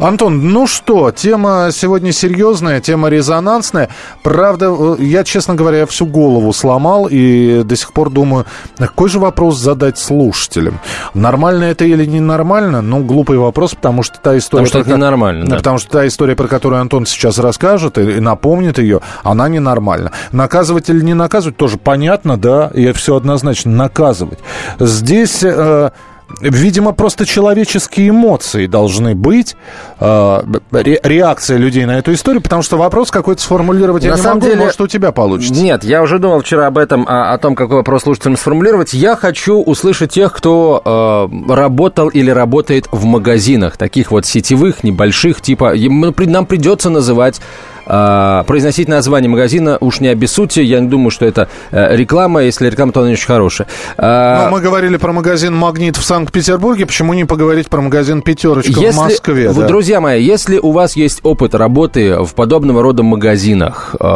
Антон, ну что, тема сегодня серьезная, тема резонансная. Правда, э, я, честно говоря, всю голову сломал и до сих пор думаю, какой же вопрос задать слушателям? Нормально это или ненормально? Ну, глупый вопрос, потому что та история... Потому что это ненормально, да. Потому что та история, про которую Антон сейчас расскажет и напомнит ее, она ненормальна. Наказывать или не наказывать, тоже понятно, да, и все однозначно наказывать. Здесь... Э, видимо, просто человеческие эмоции должны быть, э, реакция людей на эту историю, потому что вопрос какой-то сформулировать на я не могу, деле, может, у тебя получится. Нет, я уже думал вчера об этом, о, о том, какой вопрос слушателям сформулировать. Я хочу услышать тех, кто э, работал или работает в магазинах, таких вот сетевых, небольших, типа, нам придется называть а, произносить название магазина уж не обессудьте. Я не думаю, что это э, реклама. Если реклама, то она не очень хорошая. А, Но мы говорили про магазин «Магнит» в Санкт-Петербурге. Почему не поговорить про магазин «Пятерочка» если, в Москве? Да? Друзья мои, если у вас есть опыт работы в подобного рода магазинах, э,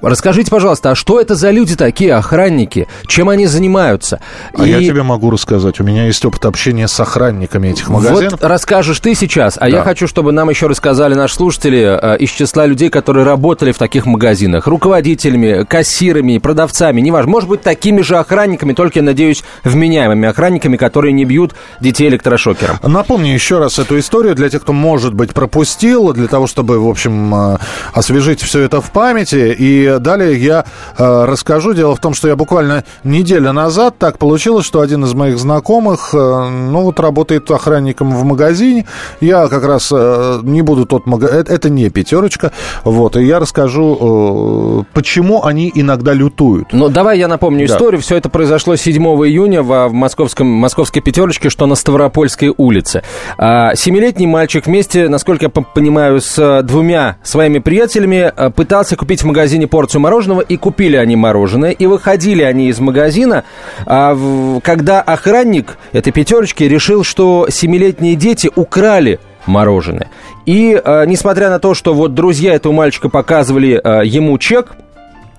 расскажите, пожалуйста, а что это за люди такие, охранники? Чем они занимаются? А И... я тебе могу рассказать. У меня есть опыт общения с охранниками этих магазинов. Вот расскажешь ты сейчас, а да. я хочу, чтобы нам еще рассказали наши слушатели э, из числа людей, которые работали в таких магазинах, руководителями, кассирами, продавцами, неважно, может быть, такими же охранниками, только, я надеюсь, вменяемыми охранниками, которые не бьют детей электрошокером. Напомню еще раз эту историю для тех, кто, может быть, пропустил, для того, чтобы, в общем, э, освежить все это в памяти. И далее я э, расскажу. Дело в том, что я буквально неделю назад так получилось, что один из моих знакомых, э, ну вот, работает охранником в магазине. Я как раз не буду тот магазин, это не пятерочка, вот, и я расскажу, э, почему они иногда лютуют. Ну, давай я напомню да. историю. Все это произошло 7 июня в, в московском, московской пятерочке, что на Ставропольской улице. А, семилетний мальчик вместе, насколько я понимаю, с двумя своими приятелями э, пытался купить в магазине порцию мороженого, и купили они мороженое, и выходили они из магазина, а когда охранник этой пятерочки решил, что семилетние дети украли мороженое. И э, несмотря на то, что вот друзья этого мальчика показывали э, ему чек,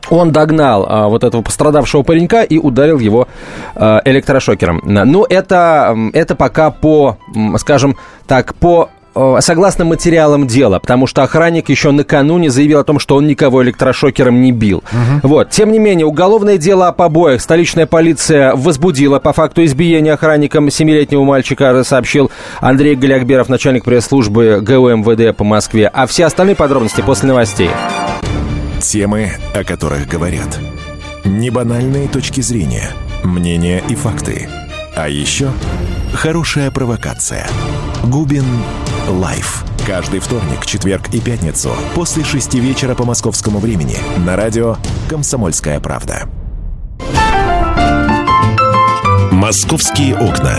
он догнал а, вот этого пострадавшего паренька и ударил его а, электрошокером. Ну, это, это пока по, скажем так, по согласно материалам дела, потому что охранник еще накануне заявил о том, что он никого электрошокером не бил. Угу. Вот. Тем не менее, уголовное дело о побоях столичная полиция возбудила по факту избиения охранником семилетнего мальчика, сообщил Андрей Галякберов, начальник пресс-службы ГУ МВД по Москве. А все остальные подробности после новостей. Темы, о которых говорят. Небанальные точки зрения, мнения и факты. А еще хорошая провокация. Губин Live. Каждый вторник, четверг и пятницу после шести вечера по московскому времени на радио «Комсомольская правда». «Московские окна».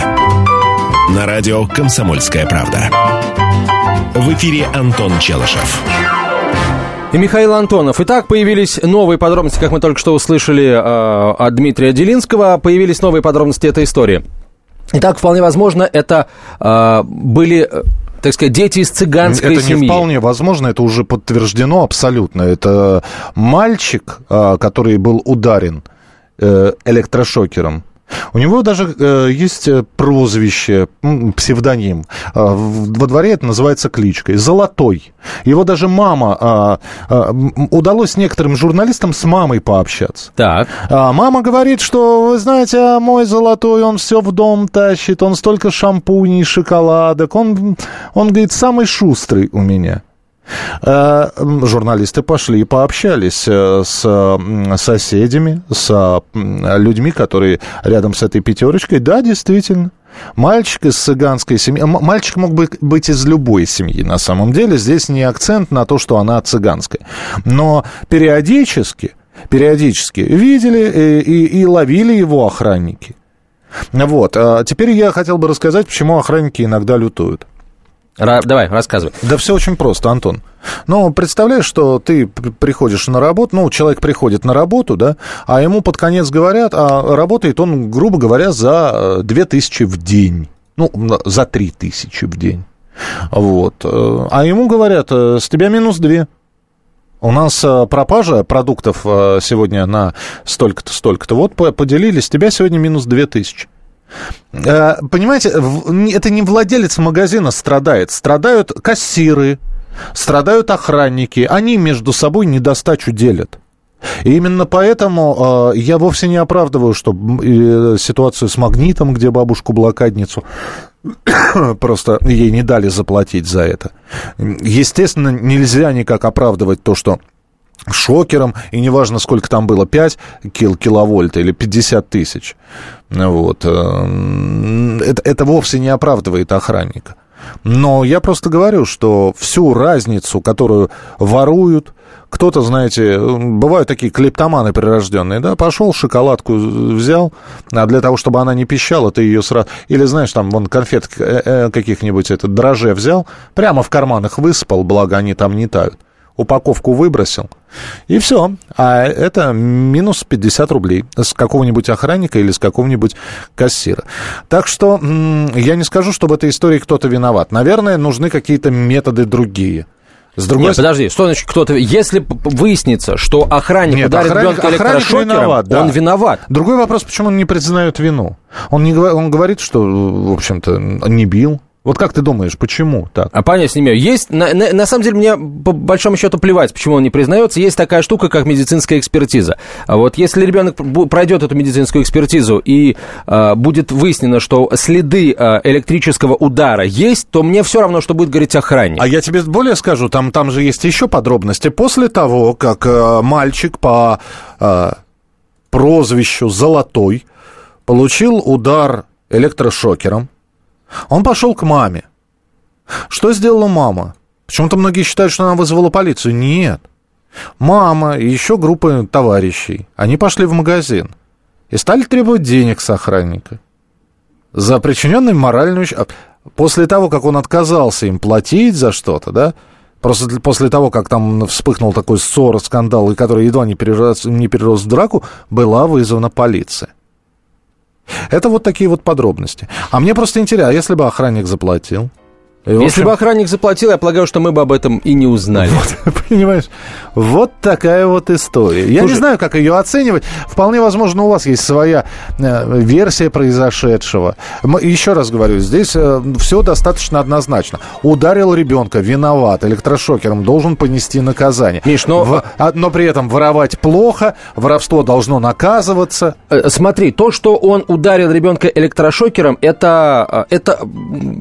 На радио «Комсомольская правда». В эфире Антон Челышев. И Михаил Антонов. Итак, появились новые подробности, как мы только что услышали э, от Дмитрия Делинского, появились новые подробности этой истории. Итак, вполне возможно, это э, были так сказать, дети из цыганской это семьи. Это не вполне возможно, это уже подтверждено абсолютно. Это мальчик, а, который был ударен э, электрошокером, у него даже э, есть э, прозвище, псевдоним. Э, во дворе это называется кличкой. Золотой. Его даже мама... Э, э, удалось некоторым журналистам с мамой пообщаться. Так. А мама говорит, что, вы знаете, а мой золотой, он все в дом тащит, он столько шампуней, шоколадок. Он, он говорит, самый шустрый у меня. Э, журналисты пошли и пообщались э, с соседями, с людьми, которые рядом с этой пятерочкой. Да, действительно. Мальчик из цыганской семьи. Мальчик мог бы быть из любой семьи, на самом деле. Здесь не акцент на то, что она цыганская. Но периодически, периодически видели и, и, и ловили его охранники. Вот. А теперь я хотел бы рассказать, почему охранники иногда лютуют. Ра- давай, рассказывай. Да все очень просто, Антон. Ну, представляешь, что ты приходишь на работу, ну, человек приходит на работу, да, а ему под конец говорят, а работает он, грубо говоря, за 2000 в день. Ну, за 3000 в день. Вот. А ему говорят, э, с тебя минус 2. У нас э, пропажа продуктов э, сегодня на столько-то, столько-то. Вот поделили, с тебя сегодня минус 2000. Э, понимаете, это не владелец магазина страдает, страдают кассиры, страдают охранники, они между собой недостачу делят. И именно поэтому э, я вовсе не оправдываю, что э, ситуацию с магнитом, где бабушку-блокадницу просто ей не дали заплатить за это. Естественно, нельзя никак оправдывать то, что шокером, и неважно, сколько там было, 5 кил, киловольт или 50 тысяч. Вот. Э, это, это вовсе не оправдывает охранника. Но я просто говорю, что всю разницу, которую воруют, кто-то, знаете, бывают такие клептоманы прирожденные, да, пошел, шоколадку взял, а для того, чтобы она не пищала, ты ее сразу... Или, знаешь, там, вон, конфет э, э, каких-нибудь, это, дроже взял, прямо в карманах высыпал, благо они там не тают упаковку выбросил, и все. А это минус 50 рублей с какого-нибудь охранника или с какого-нибудь кассира. Так что я не скажу, что в этой истории кто-то виноват. Наверное, нужны какие-то методы другие. С другой Нет, подожди, что значит кто-то... Если выяснится, что охранник Нет, ударит охранник, ребенка электрошокером, виноват, да. он виноват. Другой вопрос, почему он не признает вину? Он, не, он говорит, что, в общем-то, не бил, вот как ты думаешь, почему так? А понять не имею. Есть, на, на, на самом деле, мне по большому счету плевать, почему он не признается. Есть такая штука, как медицинская экспертиза. А вот если ребенок пройдет эту медицинскую экспертизу и а, будет выяснено, что следы а, электрического удара есть, то мне все равно, что будет говорить охранник. А я тебе более скажу, там, там же есть еще подробности. После того, как а, мальчик по а, прозвищу Золотой получил удар электрошокером, он пошел к маме. Что сделала мама? Почему-то многие считают, что она вызвала полицию. Нет. Мама и еще группа товарищей, они пошли в магазин и стали требовать денег с охранника за причиненный моральный ущерб. После того, как он отказался им платить за что-то, да, Просто после того, как там вспыхнул такой ссор, скандал, и который едва не перерос, не перерос в драку, была вызвана полиция. Это вот такие вот подробности. А мне просто интересно, а если бы охранник заплатил? Если общем... бы охранник заплатил, я полагаю, что мы бы об этом и не узнали. Вот, понимаешь, вот такая вот история. Я Слушай, не знаю, как ее оценивать. Вполне возможно, у вас есть своя э, версия произошедшего. Еще раз говорю, здесь э, все достаточно однозначно. Ударил ребенка, виноват, электрошокером, должен понести наказание. Миш, но... В, а, но при этом воровать плохо, воровство должно наказываться. Э, смотри, то, что он ударил ребенка электрошокером, это, это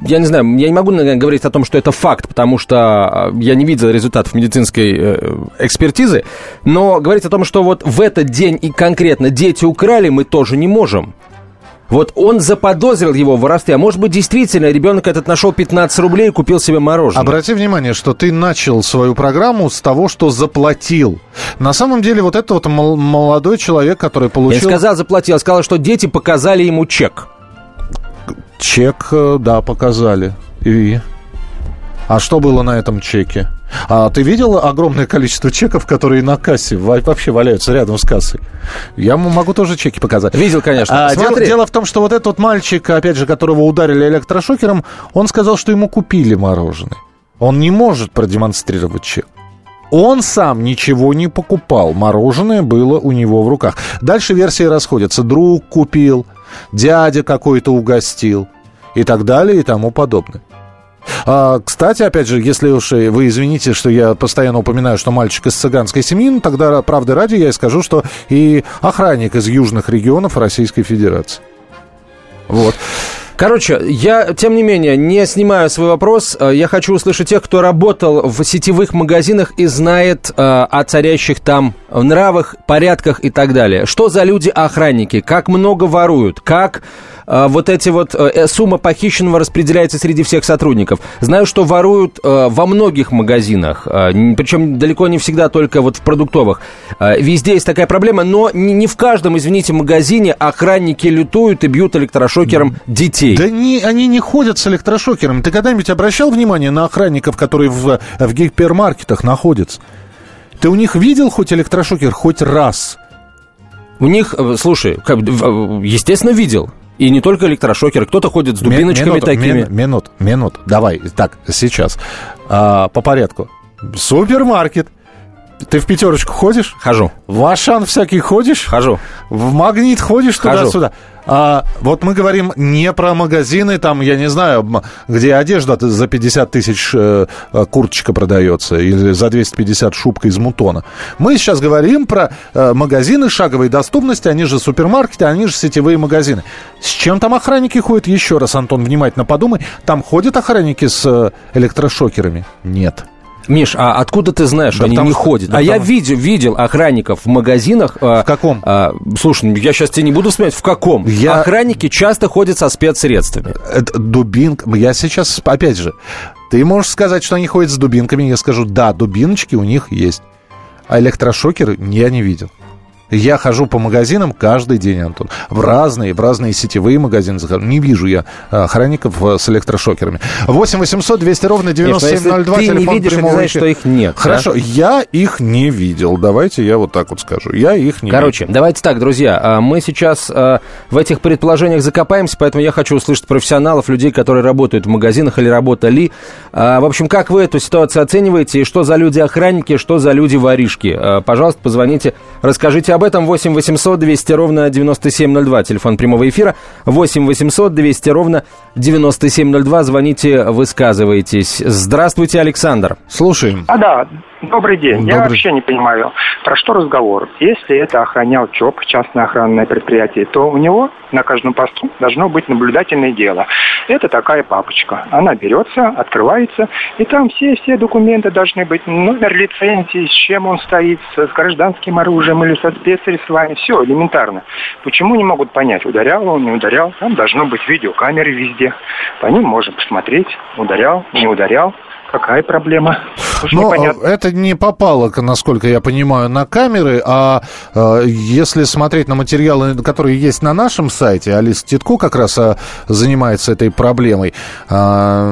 я не знаю, я не могу говорить о том, что это факт, потому что а, я не видел результатов медицинской э, экспертизы, но говорить о том, что вот в этот день и конкретно дети украли, мы тоже не можем. Вот он заподозрил его в воровстве. А может быть, действительно, ребенок этот нашел 15 рублей и купил себе мороженое. Обрати внимание, что ты начал свою программу с того, что заплатил. На самом деле, вот это вот молодой человек, который получил... Я не сказал заплатил, я сказал, что дети показали ему чек. Чек, э, да, показали. И... А что было на этом чеке? А ты видел огромное количество чеков, которые на кассе вообще валяются рядом с кассой? Я могу тоже чеки показать. Видел, конечно. А, дело, дело в том, что вот этот мальчик, опять же, которого ударили электрошокером, он сказал, что ему купили мороженое. Он не может продемонстрировать чек. Он сам ничего не покупал. Мороженое было у него в руках. Дальше версии расходятся. Друг купил, дядя какой-то угостил и так далее и тому подобное. А, кстати, опять же, если уж вы извините, что я постоянно упоминаю, что мальчик из цыганской семьи, ну, тогда, правды ради, я и скажу, что и охранник из южных регионов Российской Федерации. Вот. Короче, я, тем не менее, не снимаю свой вопрос. Э, я хочу услышать тех, кто работал в сетевых магазинах и знает э, о царящих там нравах, порядках и так далее. Что за люди-охранники? Как много воруют? Как вот эти вот э, э, сумма похищенного распределяется среди всех сотрудников? Знаю, что воруют э, во многих магазинах, э, причем далеко не всегда только вот в продуктовых. Э, везде есть такая проблема, но не, в каждом, извините, магазине охранники лютуют и бьют электрошокером детей. Да не, они не ходят с электрошокером. Ты когда-нибудь обращал внимание на охранников, которые в, в гипермаркетах находятся? Ты у них видел хоть электрошокер хоть раз? У них, слушай, как, естественно, видел. И не только электрошокер, кто-то ходит с дубиночками минут, такими. Мин, минут, минут. Давай, так, сейчас. А, по порядку. Супермаркет. Ты в пятерочку ходишь? Хожу. В Ашан всякий ходишь? Хожу. В магнит ходишь туда-сюда? А, вот мы говорим не про магазины, там, я не знаю, где одежда за 50 тысяч э, курточка продается, или за 250 шубка из мутона. Мы сейчас говорим про э, магазины шаговой доступности, они же супермаркеты, они же сетевые магазины. С чем там охранники ходят? Еще раз, Антон, внимательно подумай. Там ходят охранники с э, электрошокерами? Нет. Миш, а откуда ты знаешь, да что они не ходят? Да а я видел, видел охранников в магазинах. А, в каком? А, слушай, я сейчас тебе не буду вспоминать, в каком. Я... Охранники часто ходят со спецсредствами. Это дубинка. Я сейчас, опять же, ты можешь сказать, что они ходят с дубинками. Я скажу, да, дубиночки у них есть. А электрошокеры я не видел. Я хожу по магазинам каждый день, Антон. В разные, в разные сетевые магазины. Не вижу я а, охранников э, с электрошокерами. 8 800 200 ровно 9702. Нет, ты не видишь, это значит, что их нет. Хорошо, да? я их не видел. Давайте я вот так вот скажу. Я их не Короче, видел. давайте так, друзья. А, мы сейчас а, в этих предположениях закопаемся, поэтому я хочу услышать профессионалов, людей, которые работают в магазинах или работали. В общем, как вы эту ситуацию оцениваете? И что за люди-охранники, что за люди-воришки? Пожалуйста, позвоните, расскажите об этом 8 800 200 ровно 9702, телефон прямого эфира. 8 800 200 ровно 9702, звоните, высказывайтесь. Здравствуйте, Александр. Слушаем. А, да, Добрый день. Добрый. Я вообще не понимаю, про что разговор. Если это охранял ЧОП, частное охранное предприятие, то у него на каждом посту должно быть наблюдательное дело. Это такая папочка. Она берется, открывается, и там все-все документы должны быть. Номер лицензии, с чем он стоит, с гражданским оружием или со спецсредствами. Все элементарно. Почему не могут понять, ударял он, не ударял? Там должно быть видеокамеры везде. По ним можно посмотреть, ударял, не ударял. Какая проблема? Но это не попало, насколько я понимаю, на камеры, а э, если смотреть на материалы, которые есть на нашем сайте, Алиса Титко как раз э, занимается этой проблемой, э,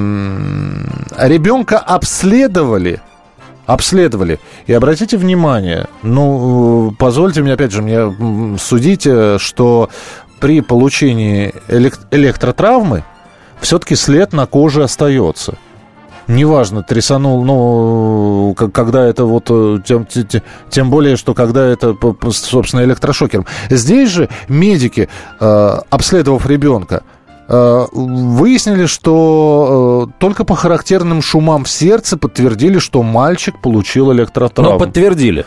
ребенка обследовали, обследовали. И обратите внимание, ну, позвольте мне, опять же, мне судить, э, что при получении электротравмы все-таки след на коже остается неважно, трясанул, ну, когда это вот, э, тем, тем, тем более, что когда это, собственно, электрошокером. Здесь же медики, э, обследовав ребенка, э, выяснили, что только по характерным шумам в сердце подтвердили, что мальчик получил электротравму. Ну, подтвердили.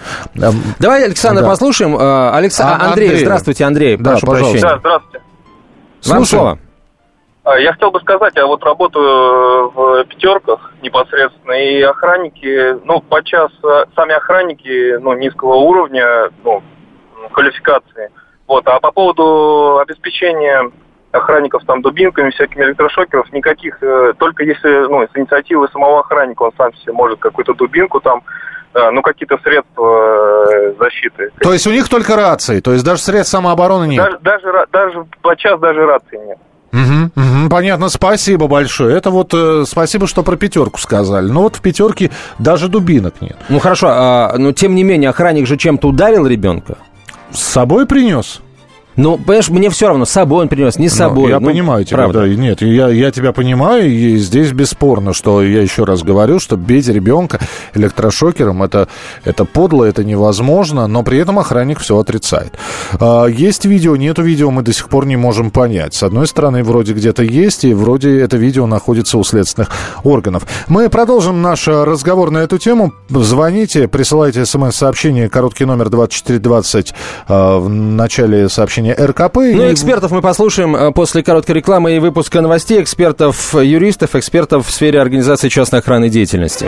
Давай, Александр, да. послушаем. Алекс... А, Андрей, Андрей, здравствуйте, Андрей, да, прошу пожалуйста. прощения. Да, здравствуйте. Вам слово. А, я хотел бы сказать, я вот работаю в пятерках непосредственно, и охранники, ну, подчас э, сами охранники, ну, низкого уровня, ну, квалификации. Вот, а по поводу обеспечения охранников там дубинками, всякими электрошокеров, никаких, э, только если, ну, с инициативы самого охранника он сам себе может какую-то дубинку там, э, ну, какие-то средства защиты. То есть у них только рации, то есть даже средств самообороны нет? Даже, даже, даже подчас даже рации нет. Угу, угу, понятно, спасибо большое. Это вот э, спасибо, что про пятерку сказали. Ну вот в пятерке даже дубинок нет. Ну хорошо, а, но тем не менее охранник же чем-то ударил ребенка? С собой принес? Ну, понимаешь, мне все равно, с собой он принес, не с собой. Ну, я ну, понимаю тебя, правда. да. Нет, я, я тебя понимаю, и здесь бесспорно, что я еще раз говорю, что бить ребенка электрошокером это, это подло, это невозможно, но при этом охранник все отрицает. А, есть видео, нету видео, мы до сих пор не можем понять. С одной стороны, вроде где-то есть, и вроде это видео находится у следственных органов. Мы продолжим наш разговор на эту тему. Звоните, присылайте смс-сообщение, короткий номер 2420 а, в начале сообщения сообщения РКП. Ну, и... экспертов мы послушаем э, после короткой рекламы и выпуска новостей. Экспертов, юристов, экспертов в сфере организации частной охранной деятельности.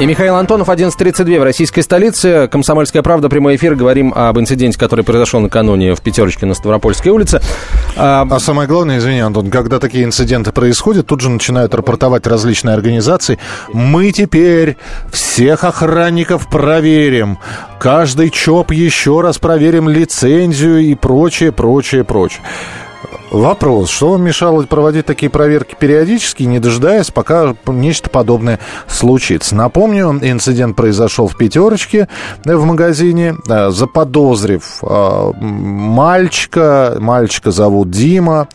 И Михаил Антонов, 11.32 в российской столице. Комсомольская правда, прямой эфир. Говорим об инциденте, который произошел накануне в Пятерочке на Ставропольской улице. А, а самое главное, извини, Антон, когда такие инциденты происходят, тут же начинают рапортовать различные организации. Мы теперь всех охранников проверим. Каждый ЧОП еще раз проверим лицензию и прочее, прочее, прочее. Вопрос, что вам мешало проводить такие проверки периодически, не дожидаясь, пока нечто подобное случится? Напомню, инцидент произошел в «Пятерочке» в магазине, э, заподозрив э, мальчика, мальчика зовут Дима,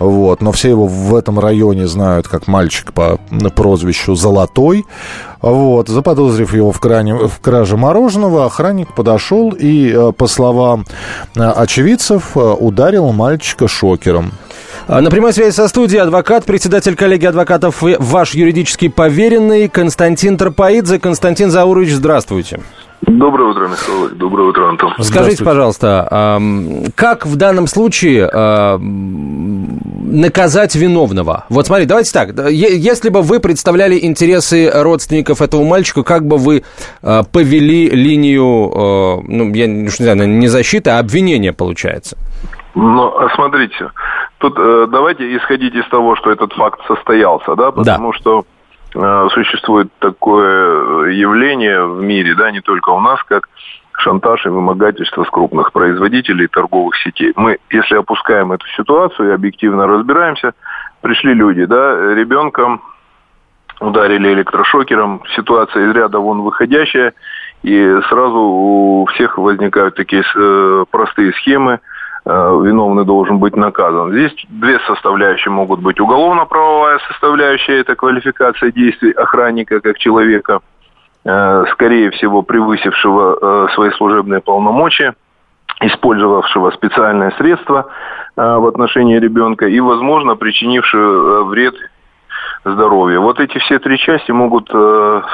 вот, но все его в этом районе знают как мальчик по прозвищу «Золотой», вот, заподозрив его в, кране, в краже мороженого, охранник подошел и, э, по словам э, очевидцев, э, ударил мальчика шокером. А, на прямой связи со студией адвокат, председатель коллегии адвокатов ваш юридический поверенный Константин Тропоидзе. Константин Заурович, здравствуйте. Доброе утро, Михаил. Доброе утро, Антон. Скажите, пожалуйста, как в данном случае наказать виновного? Вот смотри, давайте так. Если бы вы представляли интересы родственников этого мальчика, как бы вы а, повели линию, ну, я не знаю, не защиты, а обвинения, получается? Ну, а смотрите, тут э, давайте исходить из того, что этот факт состоялся, да, потому да. что существует такое явление в мире, да, не только у нас, как шантаж и вымогательство с крупных производителей торговых сетей. Мы, если опускаем эту ситуацию и объективно разбираемся, пришли люди, да, ребенком ударили электрошокером, ситуация из ряда вон выходящая, и сразу у всех возникают такие э, простые схемы – Э, виновный должен быть наказан. Здесь две составляющие могут быть. Уголовно-правовая составляющая – это квалификация действий охранника как человека, э, скорее всего, превысившего э, свои служебные полномочия, использовавшего специальное средство в отношении ребенка и, возможно, причинившего вред здоровью. Вот эти все три части могут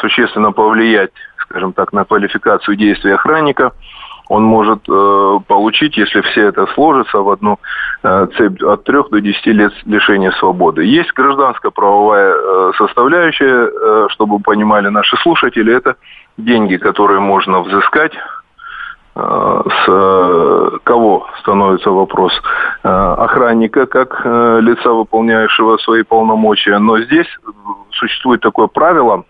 существенно повлиять, скажем так, на квалификацию действий охранника – он может э, получить, если все это сложится в одну э, цепь от 3 до 10 лет лишения свободы. Есть гражданская правовая э, составляющая, э, чтобы понимали наши слушатели, это деньги, которые можно взыскать э, с э, кого становится вопрос э, охранника как лица, выполняющего свои полномочия. Но здесь существует такое правило,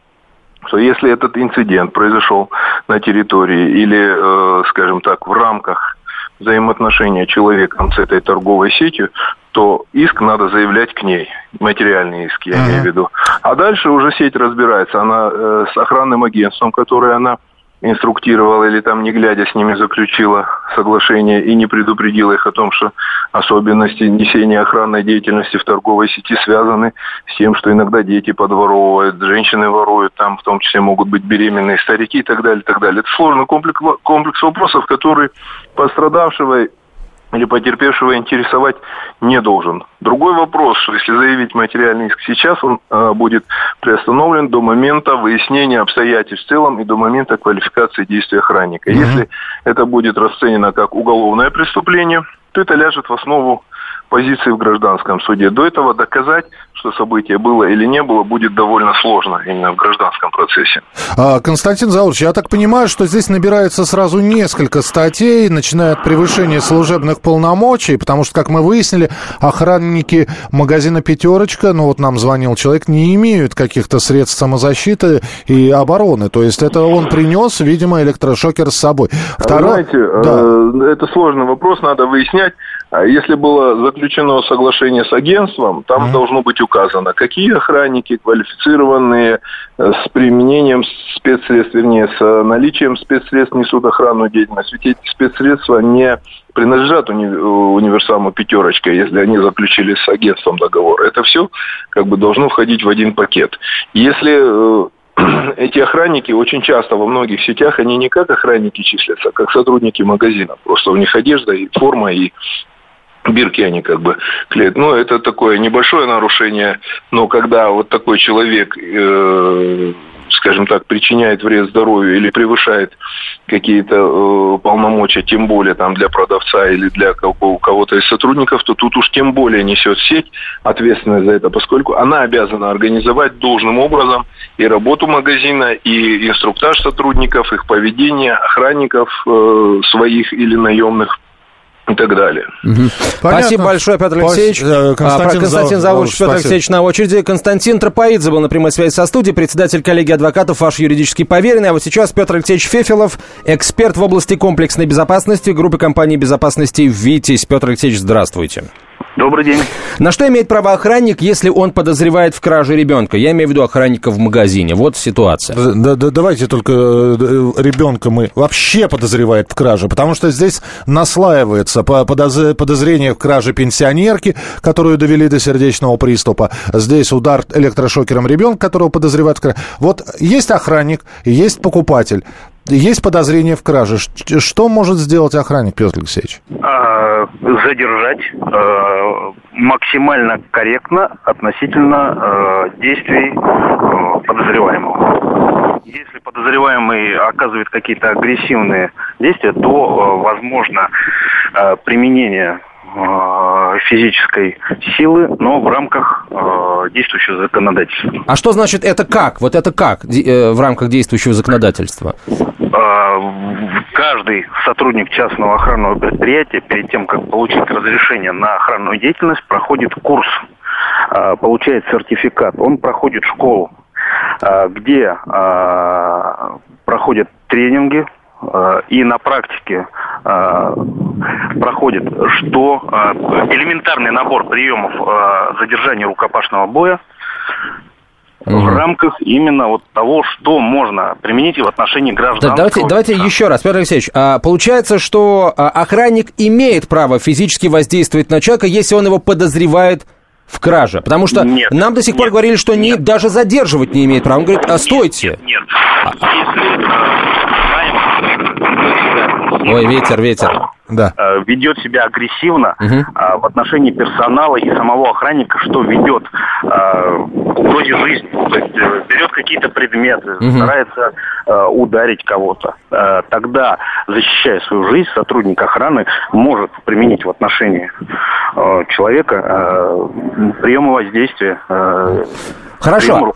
что если этот инцидент произошел на территории или, э, скажем так, в рамках взаимоотношения человека с этой торговой сетью, то иск надо заявлять к ней, материальный иск, я uh-huh. имею в виду. А дальше уже сеть разбирается, она э, с охранным агентством, которое она инструктировала или там не глядя с ними заключила соглашение и не предупредила их о том, что особенности несения охранной деятельности в торговой сети связаны с тем, что иногда дети подворовывают, женщины воруют, там в том числе могут быть беременные старики и так далее, и так далее. Это сложный комплекс, комплекс вопросов, который пострадавшего или потерпевшего интересовать не должен. Другой вопрос, что если заявить материальный иск сейчас, он э, будет приостановлен до момента выяснения обстоятельств в целом и до момента квалификации действия охранника. Mm-hmm. Если это будет расценено как уголовное преступление, то это ляжет в основу позиции в гражданском суде. До этого доказать, что событие было или не было, будет довольно сложно именно в гражданском процессе. А, Константин Заурович, я так понимаю, что здесь набирается сразу несколько статей, начиная от превышения служебных полномочий, потому что, как мы выяснили, охранники магазина «Пятерочка», ну вот нам звонил человек, не имеют каких-то средств самозащиты и обороны. То есть это он принес, видимо, электрошокер с собой. Второе... Знаете, да. Э, это сложный вопрос, надо выяснять. А если было заключено соглашение с агентством, там mm-hmm. должно быть указано, какие охранники квалифицированные э, с применением спецсредств, вернее, с наличием спецсредств несут охранную деятельность. Ведь эти спецсредства не принадлежат уни- универсаму «пятерочка», если они заключили с агентством договор. Это все как бы должно входить в один пакет. Если э, эти охранники очень часто во многих сетях, они не как охранники числятся, а как сотрудники магазина. Просто у них одежда и форма, и бирки они как бы клеят. Ну, это такое небольшое нарушение, но когда вот такой человек, э, скажем так, причиняет вред здоровью или превышает какие-то э, полномочия, тем более там для продавца или для кого-то из сотрудников, то тут уж тем более несет сеть ответственность за это, поскольку она обязана организовать должным образом и работу магазина, и инструктаж сотрудников, их поведение, охранников э, своих или наемных и так далее. Угу. Спасибо большое, Петр Алексеевич. Э, Константин, а, Константин Заводович, Петр Алексеевич на очереди. Константин Тропоидзе был на прямой связи со студией, председатель коллегии адвокатов, ваш юридически поверенный. А вот сейчас Петр Алексеевич Фефилов, эксперт в области комплексной безопасности группы компании безопасности «Витязь». Петр Алексеевич, здравствуйте. Добрый день. На что имеет право охранник, если он подозревает в краже ребенка? Я имею в виду охранника в магазине. Вот ситуация. Да, да, давайте только э, ребенка мы вообще подозревает в краже, потому что здесь наслаивается по подозрение в краже пенсионерки, которую довели до сердечного приступа. Здесь удар электрошокером ребенка, которого подозревают в краже. Вот есть охранник, есть покупатель. Есть подозрение в краже. Что может сделать охранник, Петр Алексеевич? А, задержать а, максимально корректно относительно а, действий подозреваемого. Если подозреваемый оказывает какие-то агрессивные действия, то возможно применение физической силы, но в рамках э, действующего законодательства. А что значит это как? Вот это как э, в рамках действующего законодательства? Каждый сотрудник частного охранного предприятия перед тем, как получить разрешение на охранную деятельность, проходит курс, получает сертификат. Он проходит школу, где проходят тренинги Э, и на практике э, проходит, что э, элементарный набор приемов задержания рукопашного боя угу. в рамках именно вот того, что можно применить в отношении граждан. Да, давайте, давайте еще раз, Петр Алексеевич. А, получается, что а, охранник имеет право физически воздействовать на человека, если он его подозревает в краже? Потому что нет, нам до сих нет, пор говорили, что нет. не, даже задерживать не имеет права. Он говорит, а стойте. Нет, нет. Если Ой, ветер, ветер. Да. Э, ведет себя агрессивно угу. в отношении персонала и самого охранника, что ведет э, к угрозе жизни. То есть берет какие-то предметы, угу. старается ударить кого-то. Тогда, защищая свою жизнь, сотрудник охраны может применить в отношении человека приемы воздействия Хорошо.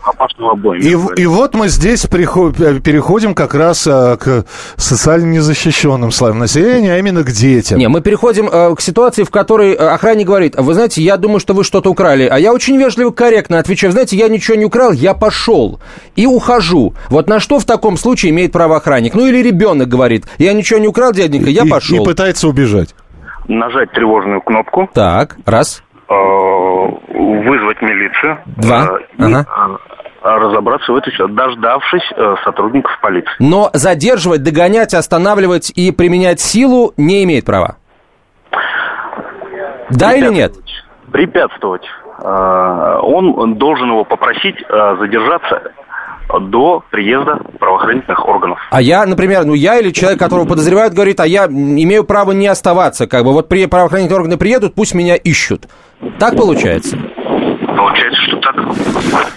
И, и вот мы здесь переходим как раз а, к социально незащищенным слоям населения, а именно к детям. Не, мы переходим а, к ситуации, в которой э, охранник говорит, вы знаете, я думаю, что вы что-то украли, а я очень вежливо, корректно отвечаю, знаете, я ничего не украл, я пошел и ухожу. Вот на что в таком случае имеет право охранник? Ну или ребенок говорит, я ничего не украл, дяденька, я и, пошел. И пытается убежать. Нажать тревожную кнопку. Так, раз. Э, вызвать милицию. Два. Э, и, ага э, разобраться в этой ситуации, дождавшись сотрудников полиции. Но задерживать, догонять, останавливать и применять силу не имеет права? Да или нет? Препятствовать. Он должен его попросить задержаться до приезда правоохранительных органов. А я, например, ну я или человек, которого подозревают, говорит, а я имею право не оставаться, как бы вот при правоохранительные органы приедут, пусть меня ищут. Так получается? Получается, что так.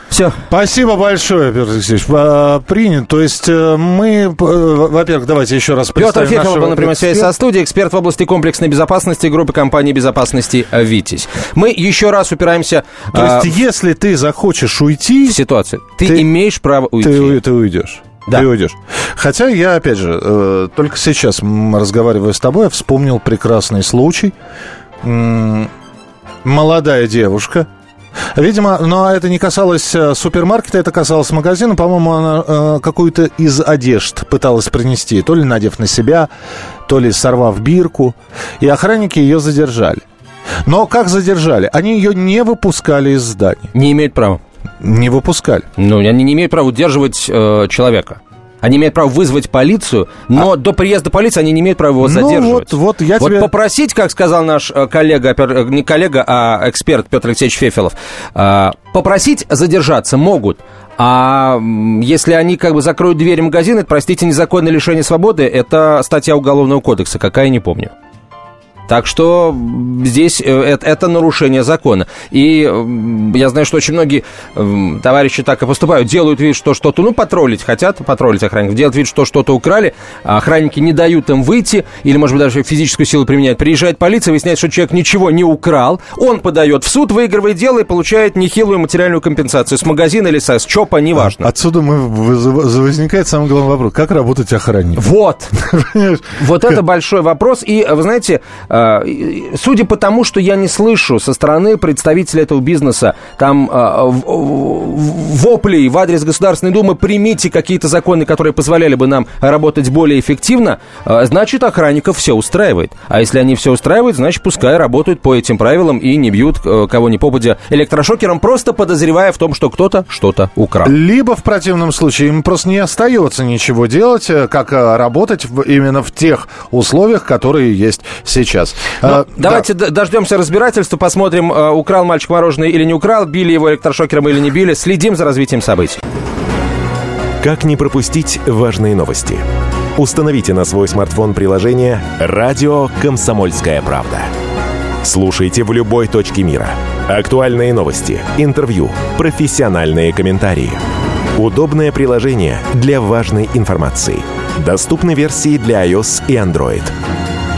Все. Спасибо большое, Петр Алексеевич. А, принят. То есть э, мы, э, во-первых, давайте еще раз Петр Фефилов был на прямой связи со студией, эксперт в области комплексной безопасности группы компании безопасности «Витязь». Мы еще раз упираемся... То а, есть, если ты захочешь уйти... В ситуацию. Ты, ты имеешь право уйти. Ты, ты уйдешь. Да. Ты уйдешь. Хотя я, опять же, э, только сейчас, разговаривая с тобой, вспомнил прекрасный случай. Молодая девушка, Видимо, но это не касалось э, супермаркета, это касалось магазина. По-моему, она э, какую-то из одежд пыталась принести, то ли надев на себя, то ли сорвав бирку. И охранники ее задержали. Но как задержали? Они ее не выпускали из здания. Не имеют права. Не выпускали. Ну, они не имеют права удерживать э, человека. Они имеют право вызвать полицию, но а... до приезда полиции они не имеют права его задерживать. Ну, вот, вот, я вот тебе... попросить, как сказал наш э, коллега, э, не коллега, а эксперт Петр Алексеевич Фефилов, э, попросить задержаться могут, а если они как бы закроют дверь магазина, это, простите, незаконное лишение свободы, это статья Уголовного кодекса, какая, не помню. Так что здесь это, это нарушение закона. И я знаю, что очень многие товарищи так и поступают. Делают вид, что что-то, ну, потроллить хотят, потроллить охранников. Делают вид, что что-то украли, а охранники не дают им выйти, или, может быть, даже физическую силу применяют. Приезжает полиция, выясняет, что человек ничего не украл. Он подает в суд, выигрывает дело и получает нехилую материальную компенсацию с магазина или с ЧОПа, неважно. Отсюда мы, возникает самый главный вопрос. Как работать охранником? Вот. Вот это большой вопрос. И, вы знаете, судя по тому, что я не слышу со стороны представителей этого бизнеса, там воплей в адрес Государственной Думы, примите какие-то законы, которые позволяли бы нам работать более эффективно, значит, охранников все устраивает. А если они все устраивают, значит, пускай работают по этим правилам и не бьют кого ни попадя электрошокером, просто подозревая в том, что кто-то что-то украл. Либо в противном случае им просто не остается ничего делать, э, как э, работать именно в тех условиях, которые есть сейчас. Ну, а, давайте да. дождемся разбирательства, посмотрим, украл мальчик мороженое или не украл, били его электрошокером или не били, следим за развитием событий. Как не пропустить важные новости? Установите на свой смартфон приложение «Радио Комсомольская правда». Слушайте в любой точке мира. Актуальные новости, интервью, профессиональные комментарии. Удобное приложение для важной информации. Доступны версии для iOS и Android.